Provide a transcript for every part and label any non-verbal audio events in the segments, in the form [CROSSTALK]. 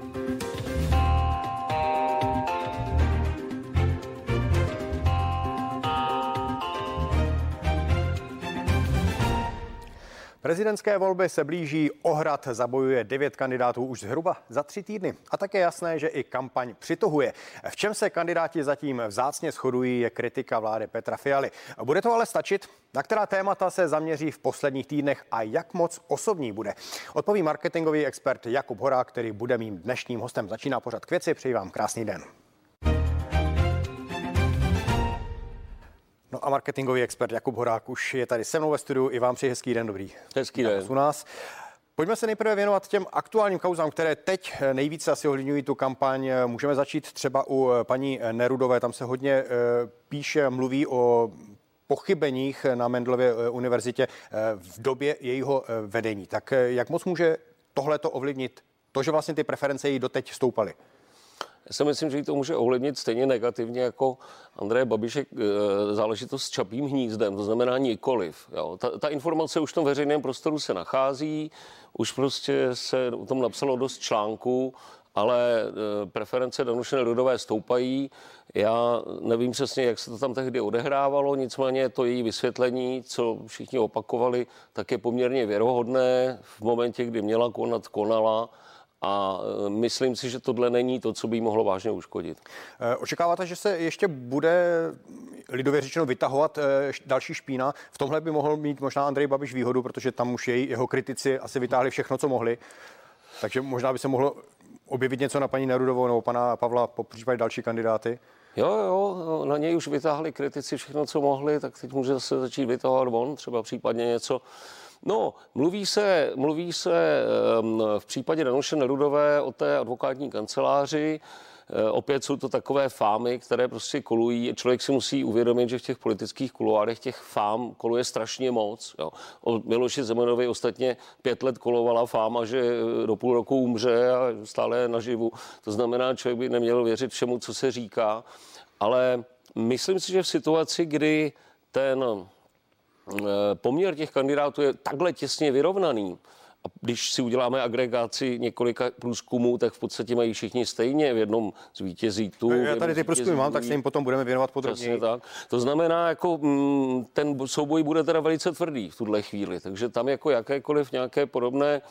Thank you. Prezidentské volby se blíží, Ohrad zabojuje devět kandidátů už zhruba za tři týdny. A tak je jasné, že i kampaň přitohuje. V čem se kandidáti zatím vzácně shodují, je kritika vlády Petra Fialy. Bude to ale stačit? Na která témata se zaměří v posledních týdnech a jak moc osobní bude? Odpoví marketingový expert Jakub Horák, který bude mým dnešním hostem. Začíná pořad k věci. Přeji vám krásný den. No a marketingový expert Jakub Horák už je tady se mnou ve studiu. I vám přeji hezký den, dobrý. Hezký den. U nás. Pojďme se nejprve věnovat těm aktuálním kauzám, které teď nejvíce asi ovlivňují tu kampaň. Můžeme začít třeba u paní Nerudové. Tam se hodně eh, píše, mluví o pochybeních na Mendelově eh, univerzitě eh, v době jejího vedení. Tak jak moc může tohleto ovlivnit to, že vlastně ty preference jí doteď stoupaly? Já si myslím, že to může ovlivnit stejně negativně jako Andreje Babišek e, záležitost s čapým hnízdem, to znamená nikoliv. Jo. Ta, ta informace už v tom veřejném prostoru se nachází, už prostě se o tom napsalo dost článků, ale e, preference Danuše Nerudové stoupají. Já nevím přesně, jak se to tam tehdy odehrávalo, nicméně to její vysvětlení, co všichni opakovali, tak je poměrně věrohodné. V momentě, kdy měla konat, konala a e, myslím si, že tohle není to, co by jí mohlo vážně uškodit. E, očekáváte, že se ještě bude lidově řečeno vytahovat e, další špína? V tomhle by mohl mít možná Andrej Babiš výhodu, protože tam už jej, jeho kritici asi vytáhli všechno, co mohli. Takže možná by se mohlo objevit něco na paní Nerudovou nebo pana Pavla, po případě další kandidáty. Jo, jo, na něj už vytáhli kritici všechno, co mohli, tak teď může se začít vytahovat on, třeba případně něco No, mluví se, mluví se v případě Danuše Nerudové o té advokátní kanceláři, eh, Opět jsou to takové fámy, které prostě kolují. Člověk si musí uvědomit, že v těch politických kuloárech těch fám koluje strašně moc. Jo. O Miloši Zemanovi ostatně pět let kolovala fáma, že eh, do půl roku umře a stále je naživu. To znamená, člověk by neměl věřit všemu, co se říká. Ale myslím si, že v situaci, kdy ten poměr těch kandidátů je takhle těsně vyrovnaný, a když si uděláme agregaci několika průzkumů, tak v podstatě mají všichni stejně v jednom zvítězí tu. Já tady ty průzkumy mám, tak se jim potom budeme věnovat podrobněji. tak. To znamená, jako mm, ten souboj bude teda velice tvrdý v tuhle chvíli, takže tam jako jakékoliv nějaké podobné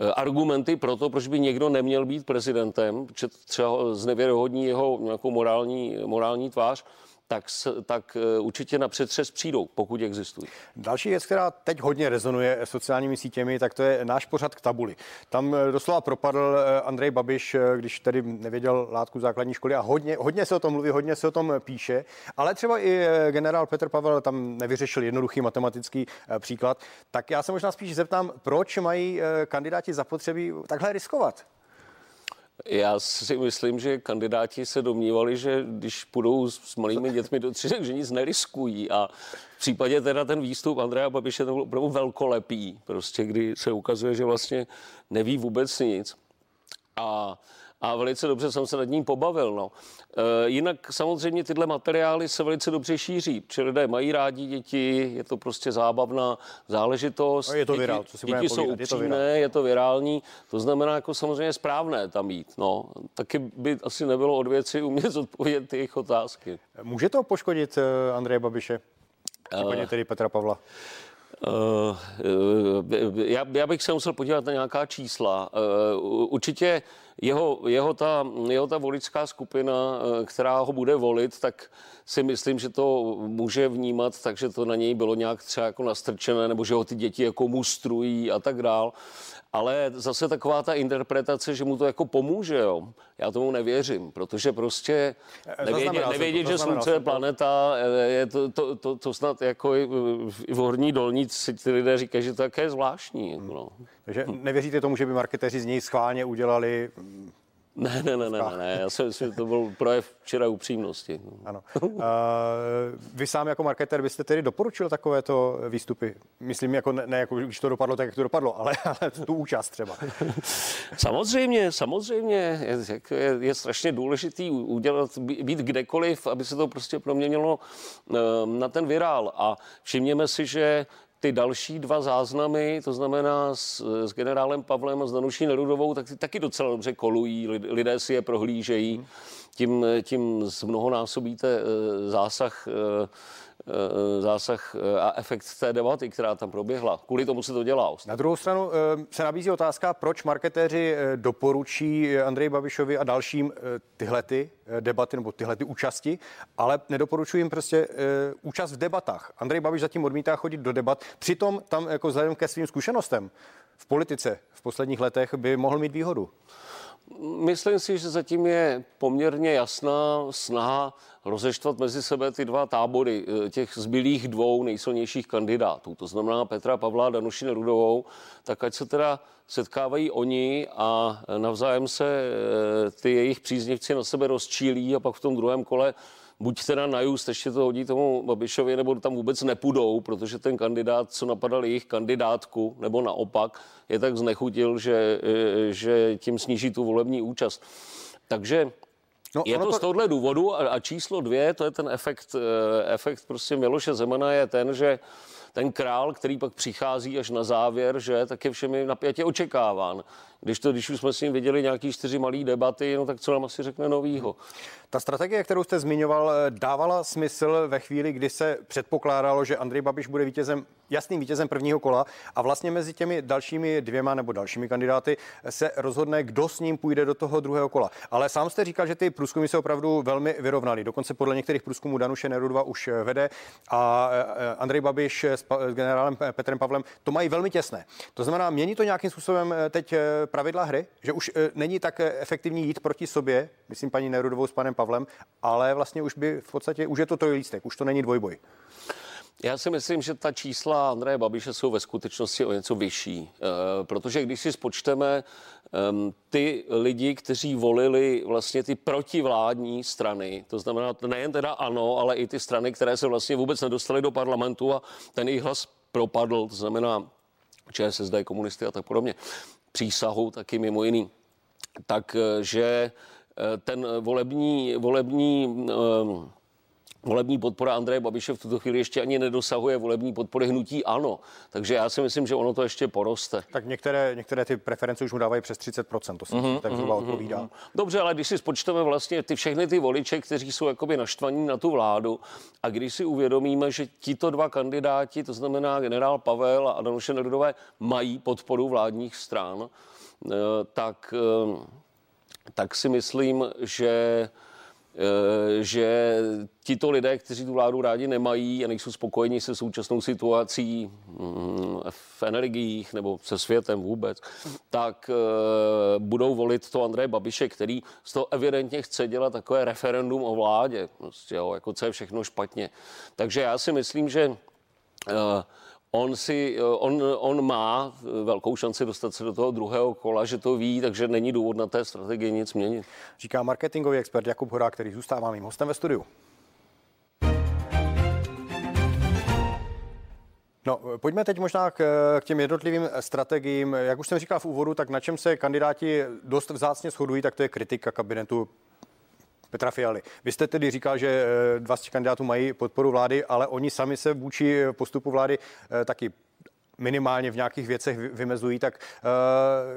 eh, argumenty pro to, proč by někdo neměl být prezidentem, třeba znevěrohodní jeho nějakou morální, morální tvář, tak, tak eh, určitě na přetřes přijdou, pokud existují. Další věc, která teď hodně rezonuje sociálními sítěmi, tak to je náš pořad k tabuli. Tam eh, doslova propadl eh, Andrej Babiš, když tedy nevěděl látku základní školy a hodně, hodně se o tom mluví, hodně se o tom píše, ale třeba i generál Petr Pavel tam nevyřešil jednoduchý matematický příklad. Tak já se možná spíš zeptám, proč mají kandidáti zapotřebí takhle riskovat? Já si myslím, že kandidáti se domnívali, že když půjdou s malými dětmi do tří, že nic neriskují. A v případě teda ten výstup Andreja Babiše to byl opravdu velkolepý, prostě kdy se ukazuje, že vlastně neví vůbec nic. A a velice dobře jsem se nad ním pobavil. No. E, jinak samozřejmě tyhle materiály se velice dobře šíří, protože lidé mají rádi děti, je to prostě zábavná záležitost. No je to virál, co si děti jsou upřímné, je to, je to virální, to znamená jako samozřejmě správné tam mít. No. Taky by asi nebylo od věci umět odpovědět jejich otázky. Může to poškodit eh, Andreje Babiše? Případně uh, tedy Petra Pavla? Uh, já, já bych se musel podívat na nějaká čísla. Uh, určitě jeho, jeho, ta, jeho ta voličská skupina, která ho bude volit, tak si myslím, že to může vnímat, takže to na něj bylo nějak třeba jako nastrčené, nebo že ho ty děti jako mustrují a tak dál ale zase taková ta interpretace, že mu to jako pomůže, jo. Já tomu nevěřím, protože prostě nevědět, nevědět že slunce je planeta, je to, to, to, to snad jako i v horní dolnici ty lidé říkají, že to také je zvláštní. Jako no. Takže nevěříte tomu, že by marketeři z něj schválně udělali ne, ne, ne, ne, ne, ne. Já si myslím, že to byl projev včera upřímnosti. Ano. Uh, vy sám jako marketer byste tedy doporučil takovéto výstupy? Myslím, jako ne, ne jako když to dopadlo, tak jak to dopadlo, ale, [LAUGHS] ale tu účast třeba. samozřejmě, samozřejmě. Je, je, je strašně důležitý udělat, být kdekoliv, aby se to prostě proměnilo uh, na ten virál. A všimněme si, že ty další dva záznamy, to znamená s, s generálem Pavlem a s Danuší Nerudovou, tak ty taky docela dobře kolují, lidé si je prohlížejí, tím, tím zmnohonásobíte eh, zásah Eh, zásah eh, a efekt té debaty, která tam proběhla. Kvůli tomu se to dělá. Na druhou stranu eh, se nabízí otázka, proč marketéři doporučí Andrej Babišovi a dalším tyhle ty debaty nebo tyhle ty účasti, ale nedoporučují jim prostě účast v debatách. Andrej Babiš zatím odmítá chodit do debat, přitom tam jako vzhledem ke svým zkušenostem v politice v posledních letech by mohl mít výhodu. Myslím si, že zatím je poměrně jasná snaha rozeštvat mezi sebe ty dva tábory eh, těch zbylých dvou nejsilnějších kandidátů, to znamená Petra Pavla a Danuši Nerudovou, tak ať se teda setkávají oni a navzájem se eh, ty jejich příznivci na sebe rozčílí a pak v tom druhém kole buď teda na just ještě to hodí tomu Babišovi, nebo tam vůbec nepůjdou, protože ten kandidát, co napadal jejich kandidátku, nebo naopak, je tak znechutil, že, že tím sníží tu volební účast. Takže No, je to, z tohohle důvodu a, a číslo dvě, to je ten efekt, eh, efekt prostě Miloše Zemana je ten, že ten král, který pak přichází až na závěr, že tak je všemi napětě očekáván. Když, to, když už jsme s ním viděli nějaký čtyři malé debaty, no tak co nám asi řekne novýho. Ta strategie, kterou jste zmiňoval, dávala smysl ve chvíli, kdy se předpokládalo, že Andrej Babiš bude vítězem, jasným vítězem prvního kola a vlastně mezi těmi dalšími dvěma nebo dalšími kandidáty se rozhodne, kdo s ním půjde do toho druhého kola. Ale sám jste říkal, že ty průzkumy se opravdu velmi vyrovnaly. Dokonce podle některých průzkumů Danuše Nerudova už vede a Andrej Babiš s generálem Petrem Pavlem to mají velmi těsné. To znamená, mění to nějakým způsobem teď pravidla hry, že už není tak efektivní jít proti sobě, myslím paní Nerudovou s panem Pavlem, ale vlastně už by v podstatě, už je to trojlístek, už to není dvojboj. Já si myslím, že ta čísla Andreje Babiše jsou ve skutečnosti o něco vyšší, eh, protože když si spočteme ehm, ty lidi, kteří volili vlastně ty protivládní strany, to znamená nejen teda ano, ale i ty strany, které se vlastně vůbec nedostaly do parlamentu a ten jejich hlas propadl, to znamená ČSSD, komunisty a tak podobně, přísahou taky mimo jiný, takže Eh, ten volební, volební eh, volební podpora Andreje Babiše v tuto chvíli ještě ani nedosahuje volební podpory hnutí ano. Takže já si myslím, že ono to ještě poroste. Tak některé, některé ty preference už mu dávají přes 30%, to se mm-hmm, tak zhruba mm-hmm, odpovídá. Dobře, ale když si spočteme vlastně ty všechny ty voliče, kteří jsou jakoby naštvaní na tu vládu a když si uvědomíme, že tito dva kandidáti, to znamená generál Pavel a Danuše Nerudové, mají podporu vládních stran, eh, tak tak si myslím, že eh, že tito lidé, kteří tu vládu rádi nemají a nejsou spokojeni se současnou situací mm, v energiích nebo se světem vůbec, tak eh, budou volit to Andreje Babiše, který z toho evidentně chce dělat takové referendum o vládě, prostě, jo, jako co je všechno špatně. Takže já si myslím, že eh, on, si, eh, on, on má velkou šanci dostat se do toho druhého kola, že to ví, takže není důvod na té strategii nic měnit. Říká marketingový expert Jakub Horák, který zůstává mým hostem ve studiu. No, pojďme teď možná k, k těm jednotlivým strategiím. Jak už jsem říkal v úvodu, tak na čem se kandidáti dost vzácně shodují, tak to je kritika kabinetu Petra Fialy. Vy jste tedy říkal, že eh, dva z těch kandidátů mají podporu vlády, ale oni sami se vůči postupu vlády eh, taky minimálně v nějakých věcech vymezují, tak eh,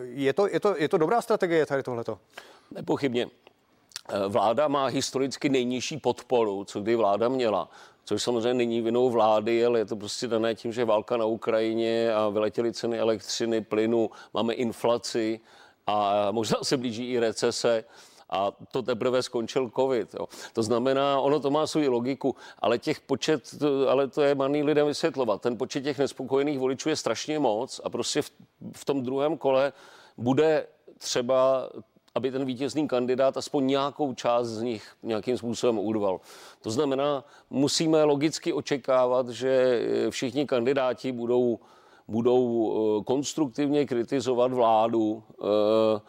je to, je to, je to dobrá strategie tady tohleto? Nepochybně. Vláda má historicky nejnižší podporu, co kdy vláda měla. Což samozřejmě není vinou vlády, ale je to prostě dané tím, že válka na Ukrajině a vyletěly ceny elektřiny, plynu, máme inflaci a možná se blíží i recese a to teprve skončil covid. Jo. To znamená, ono to má svou logiku, ale těch počet, ale to je maný lidem vysvětlovat. Ten počet těch nespokojených voličů je strašně moc a prostě v, v tom druhém kole bude třeba aby ten vítězný kandidát aspoň nějakou část z nich nějakým způsobem urval. To znamená, musíme logicky očekávat, že všichni kandidáti budou, budou eh, konstruktivně kritizovat vládu, eh, Eh,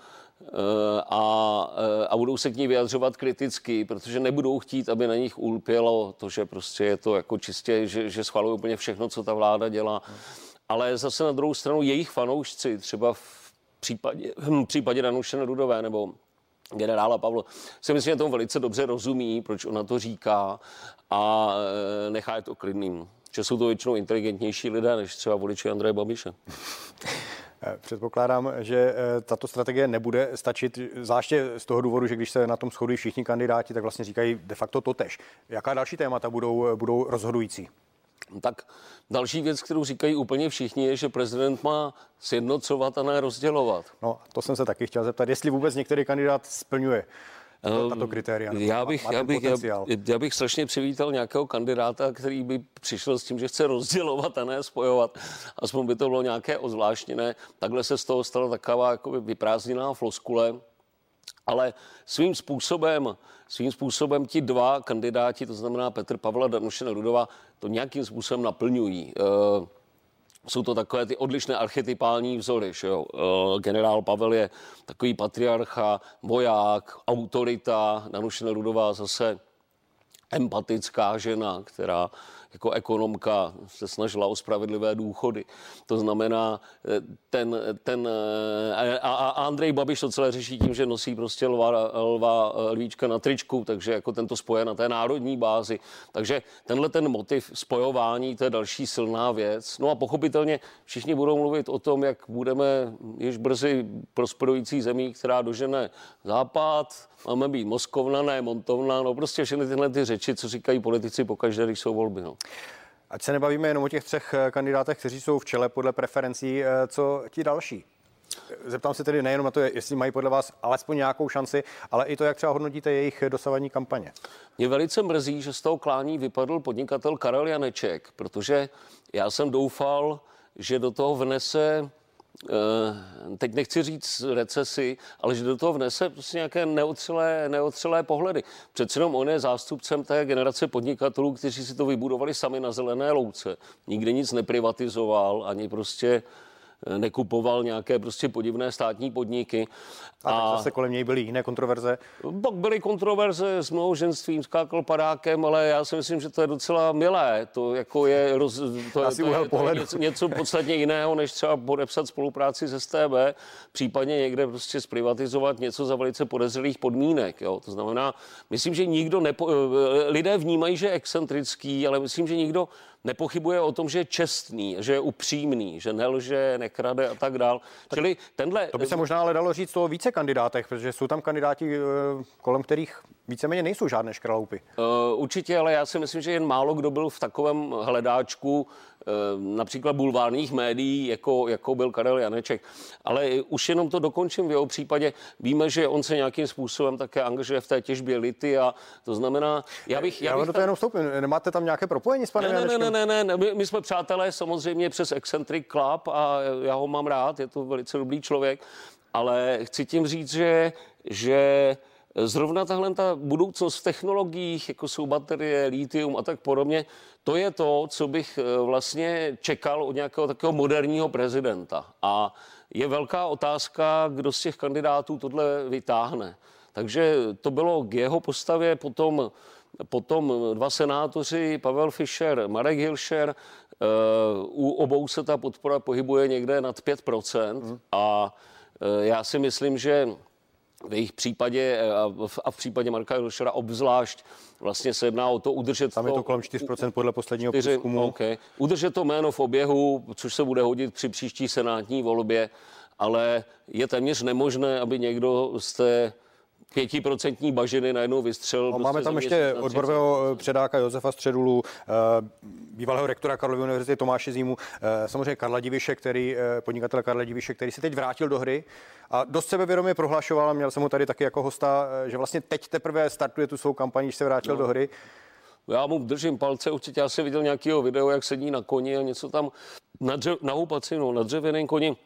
a, eh, a budou se k ní vyjadřovat kriticky, protože nebudou chtít, aby na nich ulpělo to, že prostě je to jako čistě, že, že schvalují úplně všechno, co ta vláda dělá. Ale zase na druhou stranu jejich fanoušci, třeba v případě, v případě Danuše Nerudové nebo generála Pavlo, si myslím, že tomu velice dobře rozumí, proč ona to říká a eh, nechá je to klidným. že jsou to většinou inteligentnější lidé než třeba voliči Andreje Babiše. [LAUGHS] Eh, předpokládám, že eh, tato strategie nebude stačit, zvláště z toho důvodu, že když se na tom shodují všichni kandidáti, tak vlastně říkají de facto to tež. Jaká další témata budou, budou rozhodující? Tak další věc, kterou říkají úplně všichni, je, že prezident má sjednocovat a ne rozdělovat. No, to jsem se taky chtěl zeptat, jestli vůbec některý kandidát splňuje tato kritéria? Já bych, já, bych, já, já bych strašně přivítal nějakého kandidáta, který by přišel s tím, že chce rozdělovat a ne spojovat. Aspoň by to bylo nějaké ozvláštněné. Takhle se z toho stala taková jako vyprázdněná floskule. Ale svým způsobem, svým způsobem ti dva kandidáti, to znamená Petr Pavla a Danuše Rudova, to nějakým způsobem naplňují. Uh, jsou to takové ty odlišné archetypální vzory. Že jo? Eh, generál Pavel je takový patriarcha, voják, autorita, Danuše Rudová zase empatická žena, která jako ekonomka se snažila o spravedlivé důchody. To znamená, eh, ten, ten eh, a, a Andrej Babiš to celé řeší tím, že nosí prostě lva, lva eh, lvíčka na tričku, takže jako tento spoje na té národní bázi. Takže tenhle ten motiv spojování, to je další silná věc. No a pochopitelně všichni budou mluvit o tom, jak budeme již brzy prosperující zemí, která dožene západ, máme být Moskovna, ne Montovna, no prostě všechny tyhle ty řeči, co říkají politici pokaždé, když jsou volby. No. Ať se nebavíme jenom o těch třech eh, kandidátech, kteří jsou v čele podle preferencí, eh, co ti další? Zeptám se tedy nejenom na to, jestli mají podle vás alespoň nějakou šanci, ale i to, jak třeba hodnotíte jejich dosavadní kampaně. Mě velice mrzí, že z toho klání vypadl podnikatel Karel Janeček, protože já jsem doufal, že do toho vnese teď nechci říct recesi, ale že do toho vnese prostě nějaké neotřelé, neotřelé pohledy. Přece jenom on je zástupcem té generace podnikatelů, kteří si to vybudovali sami na zelené louce. Nikdy nic neprivatizoval, ani prostě nekupoval nějaké prostě podivné státní podniky. A, a zase kolem něj byly jiné kontroverze? Pak byly kontroverze s mnohoženstvím, skákal padákem, ale já si myslím, že to je docela milé. To jako je, roz, to, Asi je, [LAUGHS] to, je, to je něco, něco podstatně jiného, než třeba podepsat spolupráci s STB, případně někde prostě zprivatizovat něco za velice podezřelých podmínek. Jo. To znamená, myslím, že nikdo nepo, lidé vnímají, že je excentrický, ale myslím, že nikdo nepochybuje o tom, že je čestný, že je upřímný, že nelže, nekrade a tak dál. Tak Čili tenhle... To by se možná ale dalo říct o více kandidátech, protože jsou tam kandidáti, eh, kolem kterých víceméně nejsou žádné škraloupy. Uh, určitě, ale já si myslím, že jen málo kdo byl v takovém hledáčku například bulvárních médií, jako, jako byl Karel Janeček. Ale už jenom to dokončím v jeho případě. Víme, že on se nějakým způsobem také angažuje v té těžbě lity a to znamená, já bych... Já, já bych to tam... jenom vstoupím. Nemáte tam nějaké propojení s panem ne, ne, ne, ne, ne, ne, my, my jsme přátelé samozřejmě přes Eccentric Club a já ho mám rád, je to velice dobrý člověk, ale chci tím říct, že, že Zrovna tahle ta budoucnost v technologiích, jako jsou baterie, litium a tak podobně, to je to, co bych eh, vlastně čekal od nějakého takového moderního prezidenta. A je velká otázka, kdo z těch kandidátů tohle vytáhne. Takže to bylo k jeho postavě, potom, potom dva senátoři, Pavel Fischer, Marek Hilšer, eh, u obou se ta podpora pohybuje někde nad 5%. Mm. A eh, já si myslím, že v jejich případě eh, a v případě Marka Hilšera obzvlášť vlastně se jedná o to udržet Tam to, je to kolem 4% podle posledního 4, průzkumu. Okay. Udržet to jméno v oběhu, což se bude hodit při příští senátní volbě, ale je téměř nemožné, aby někdo z té pětiprocentní bažiny najednou vystřel. No, prostě máme tam ještě odborového eh, předáka Josefa Středulu, eh, bývalého rektora Karlovy univerzity Tomáše Zímu, eh, samozřejmě Karla Diviše, který, podnikatel Karla Diviše, který se teď vrátil do hry a dost sebevědomě prohlašoval, a měl jsem ho tady taky jako hosta, že vlastně teď teprve startuje tu svou kampaní, když se vrátil no. do hry. Já mu držím palce, určitě já jsem viděl nějakého video, jak sedí na koni a něco tam na, dřev, na houpaci, no, na dřevěném koni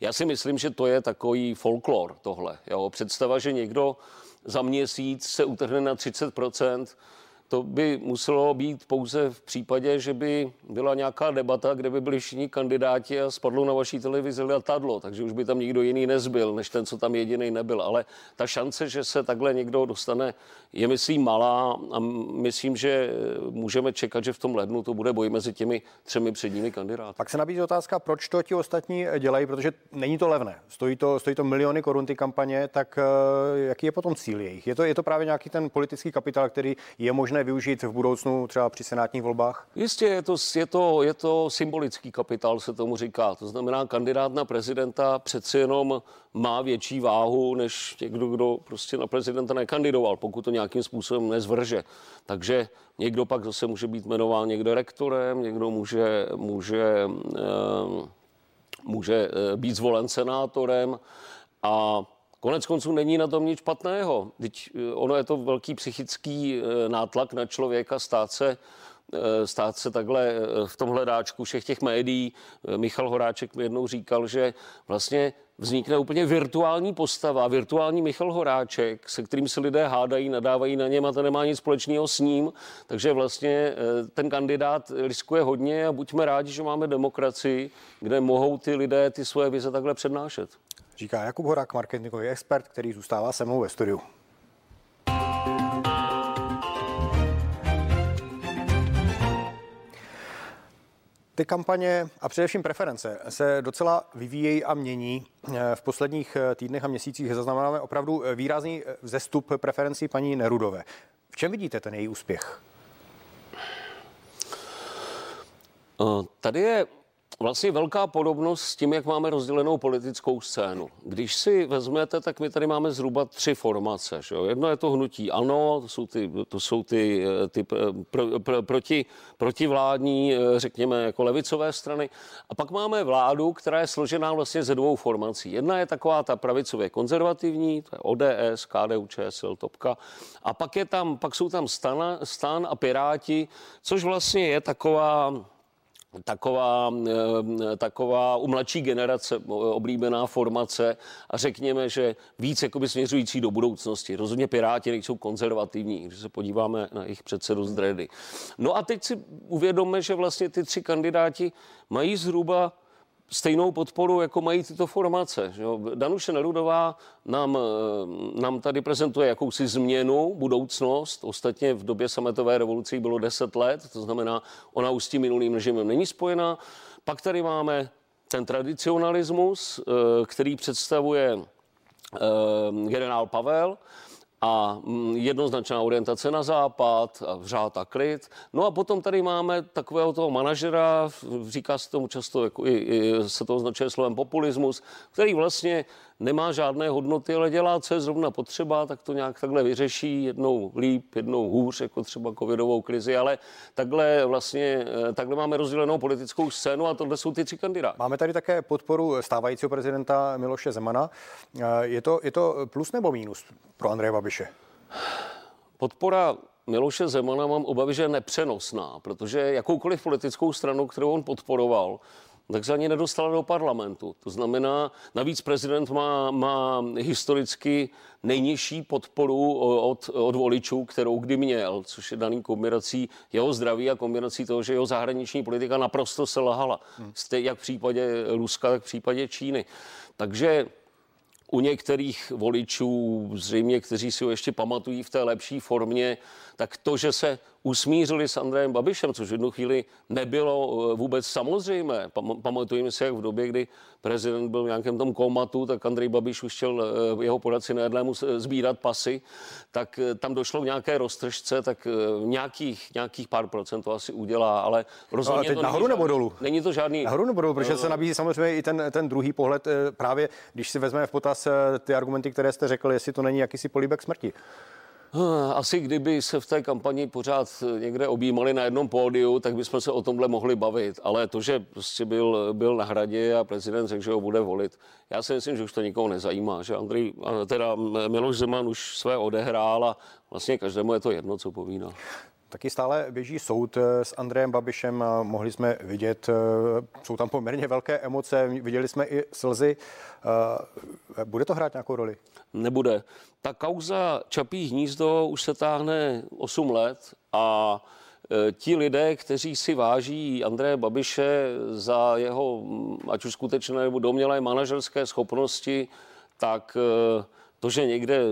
já si myslím, že to je takový folklor tohle. Jo? Představa, že někdo za měsíc se utrhne na 30 to by muselo být pouze v případě, že by byla nějaká debata, kde by byli všichni kandidáti a spadlo na vaší televizi letadlo, takže už by tam nikdo jiný nezbyl, než ten, co tam jediný nebyl. Ale ta šance, že se takhle někdo dostane, je myslím malá a myslím, že můžeme čekat, že v tom lednu to bude boj mezi těmi třemi předními kandidáty. Pak se nabízí otázka, proč to ti ostatní dělají, protože není to levné. Stojí to, stojí to miliony korun ty kampaně, tak eh, jaký je potom cíl jejich? Je to, je to právě nějaký ten politický kapitál, který je možný možné využít v budoucnu třeba při senátních volbách? Jistě, je to, je, to, je to symbolický kapitál, se tomu říká. To znamená, kandidát na prezidenta přeci jenom má větší váhu než někdo, kdo prostě na prezidenta nekandidoval, pokud to nějakým způsobem nezvrže. Takže někdo pak zase může být jmenován někdo rektorem, někdo může, může, eh, může eh, být zvolen senátorem a Konec konců není na tom nic špatného. Teď eh, ono je to velký psychický eh, nátlak na člověka stát se eh, stát se takhle v tom hledáčku všech těch médií. Michal Horáček mi jednou říkal, že vlastně vznikne úplně virtuální postava, virtuální Michal Horáček, se kterým se lidé hádají, nadávají na něm a to nemá nic společného s ním. Takže vlastně ten kandidát riskuje hodně a buďme rádi, že máme demokracii, kde mohou ty lidé ty svoje vize takhle přednášet. Říká Jakub Horák, marketingový expert, který zůstává se mnou ve studiu. Ty kampaně a především preference se docela vyvíjejí a mění. V posledních týdnech a měsících zaznamenáme opravdu výrazný vzestup preferencí paní Nerudové. V čem vidíte ten její úspěch? Tady je vlastně velká podobnost s tím, jak máme rozdělenou politickou scénu. Když si vezmete, tak my tady máme zhruba tři formace. Že jo? Jedno je to hnutí ANO, to jsou ty, to jsou ty, ty pro, pro, proti, protivládní, řekněme, jako levicové strany. A pak máme vládu, která je složená vlastně ze dvou formací. Jedna je taková ta pravicově konzervativní, to je ODS, KDU, ČSL, Topka. A pak, je tam, pak jsou tam stan, stan a Piráti, což vlastně je taková taková, eh, taková u mladší generace oblíbená formace a řekněme, že víc jakoby směřující do budoucnosti. Rozhodně Piráti nejsou konzervativní, když se podíváme na jejich předsedu Zdredy. No a teď si uvědomme, že vlastně ty tři kandidáti mají zhruba stejnou podporu, jako mají tyto formace. Že Danuše Nerudová nám, eh, nám tady prezentuje jakousi změnu, budoucnost. Ostatně v době sametové revoluce bylo 10 let, to znamená, ona už s tím minulým režimem není spojená. Pak tady máme ten tradicionalismus, eh, který představuje eh, generál Pavel, a mm, jednoznačná orientace na západ, a řád a klid. No a potom tady máme takového toho manažera, říká se tomu často, jako i, i se to označuje slovem populismus, který vlastně nemá žádné hodnoty, ale dělá, co je zrovna potřeba, tak to nějak takhle vyřeší, jednou líp, jednou hůř, jako třeba covidovou krizi, ale takhle vlastně, eh, takhle máme rozdělenou politickou scénu a tohle jsou ty tři kandidáti. Máme tady také podporu stávajícího prezidenta Miloše Zemana. Eh, je to, je to plus nebo mínus pro Andreje Babiše? Podpora Miloše Zemana mám obavy, že je nepřenosná, protože jakoukoliv politickou stranu, kterou on podporoval, tak se ani nedostala do parlamentu. To znamená, navíc prezident má, má historicky nejnižší podporu od, od voličů, kterou kdy měl, což je daný kombinací jeho zdraví a kombinací toho, že jeho zahraniční politika naprosto selhala. Hmm. Jak v případě Ruska, tak v případě Číny. Takže u některých voličů, zřejmě, kteří si ho ještě pamatují v té lepší formě, tak to, že se usmířili s Andrejem Babišem, což v jednu chvíli nebylo eh, vůbec samozřejmé. Pamatujeme si, jak v době, kdy prezident byl v nějakém tom komatu, tak Andrej Babiš už chtěl eh, jeho poradci nejedlému sbírat pasy, tak eh, tam došlo k nějaké roztržce, tak nějakých, nějakých pár procent to asi udělá, ale rozhodně no teď to nahoru nebo dolů? Není to žádný... Nahoru nebo dolů, protože se nabízí samozřejmě i ten, ten druhý pohled, právě když si vezmeme v potaz ty argumenty, které jste řekl, jestli to není jakýsi políbek smrti. Hm, asi kdyby se v té kampani pořád někde objímali na jednom pódiu, tak bychom se o tomhle mohli bavit. Ale to, že prostě byl, byl na hradě a prezident řekl, že ho bude volit, já si myslím, že už to nikoho nezajímá. Že Andrej, teda Miloš Zeman už své odehrál a vlastně každému je to jedno, co povídá. Taky stále běží soud eh, s Andrejem Babišem mohli jsme vidět, eh, jsou tam poměrně velké emoce, viděli jsme i slzy. Eh, bude to hrát nějakou roli? Nebude. Ta kauza Čapí hnízdo už se táhne 8 let a ti lidé, kteří si váží Andreje Babiše za jeho, hm, ať už skutečné nebo domělé manažerské schopnosti, tak to, že někde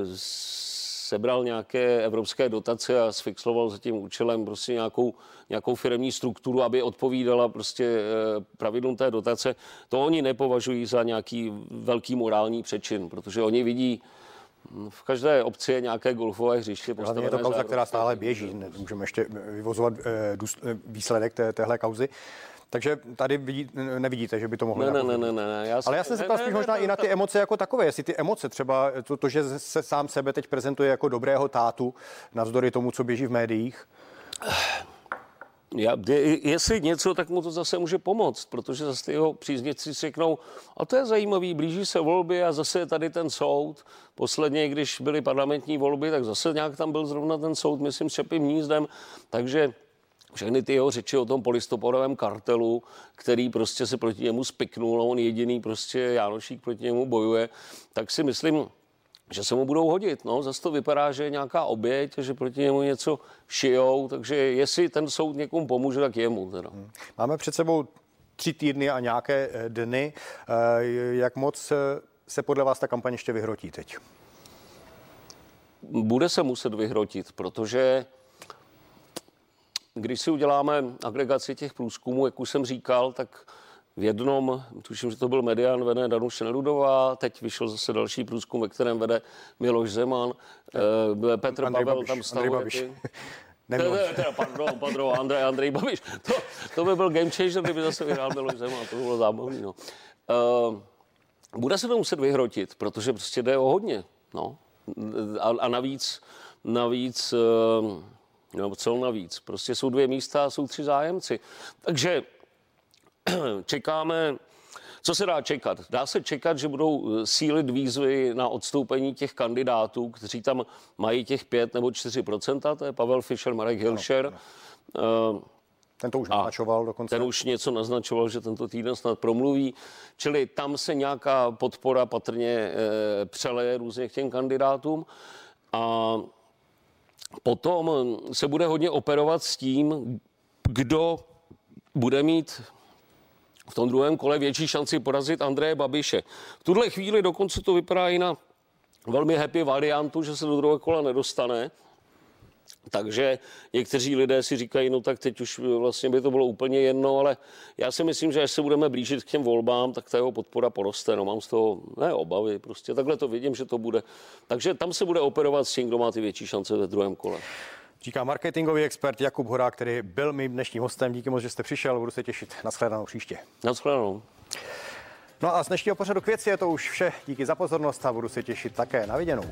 sebral nějaké evropské dotace a sfixoval za tím účelem prostě nějakou, nějakou firmní strukturu, aby odpovídala prostě eh, pravidlům té dotace, to oni nepovažují za nějaký velký morální přečin, protože oni vidí v každé obci je nějaké golfové hřiště. Hlavně je to kauza, která stále běží. Můžeme ještě vyvozovat výsledek téhle kauzy. Takže tady vidí, nevidíte, že by to mohlo... Ne, ne, ne, ne, ne. Já Ale já jsem se ptal spíš možná ne, i na ty emoce jako takové, jestli ty emoce, třeba to, to, že se sám sebe teď prezentuje jako dobrého tátu, navzdory tomu, co běží v médiích. Já, jestli něco, tak mu to zase může pomoct, protože zase jeho příznivci si řeknou, a to je zajímavý, blíží se volby a zase je tady ten soud. Posledně, když byly parlamentní volby, tak zase nějak tam byl zrovna ten soud, myslím, s Čepým hnízdem. Takže všechny ty jeho řeči o tom polistopadovém kartelu, který prostě se proti němu spiknul a on jediný prostě Jánošík proti němu bojuje, tak si myslím, že se mu budou hodit. No, zase to vypadá, že je nějaká oběť, že proti němu něco šijou, takže jestli ten soud někomu pomůže, tak jemu. Teda. Hmm. Máme před sebou tři týdny a nějaké eh, dny. Eh, jak moc eh, se podle vás ta kampaň ještě vyhrotí teď? Bude se muset vyhrotit, protože když si uděláme agregaci těch průzkumů, jak už jsem říkal, tak v jednom, tuším, že to byl median, vede Danuše Neludová, teď vyšel zase další průzkum, ve kterém vede Miloš Zeman, eh, Petr Andrej Pavel Babiš, tam stavuje ty... [LAUGHS] Teda, pardon, pardon, Andrej, Andrej Babiš. To, to by byl game changer, kdyby zase vyhrál Miloš Zeman, to by bylo zábavný. No. Uh, bude se to muset vyhrotit, protože prostě jde o hodně. No. A, a navíc, navíc uh, No, co navíc? Prostě jsou dvě místa a jsou tři zájemci. Takže [CLEARS THROAT] čekáme, co se dá čekat? Dá se čekat, že budou eh, sílit výzvy na odstoupení těch kandidátů, kteří tam mají těch 5 nebo 4% to je Pavel Fischer, Marek Hilšer. No, no. Ten to už naznačoval dokonce. Ten už něco naznačoval, že tento týden snad promluví. Čili tam se nějaká podpora patrně e, přeleje různě k těm kandidátům. A Potom se bude hodně operovat s tím, kdo bude mít v tom druhém kole větší šanci porazit Andreje Babiše. V tuhle chvíli dokonce to vypadá i na velmi happy variantu, že se do druhého kola nedostane. Takže někteří lidé si říkají, no tak teď už vlastně by to bylo úplně jedno, ale já si myslím, že až se budeme blížit k těm volbám, tak ta jeho podpora poroste. No mám z toho ne obavy, prostě takhle to vidím, že to bude. Takže tam se bude operovat s tím, kdo má ty větší šance ve druhém kole. Říká marketingový expert Jakub Hora, který byl mým dnešním hostem. Díky moc, že jste přišel, budu se těšit. Naschledanou příště. Naschledanou. No a z dnešního pořadu k věci je to už vše. Díky za pozornost a budu se těšit také na viděnou.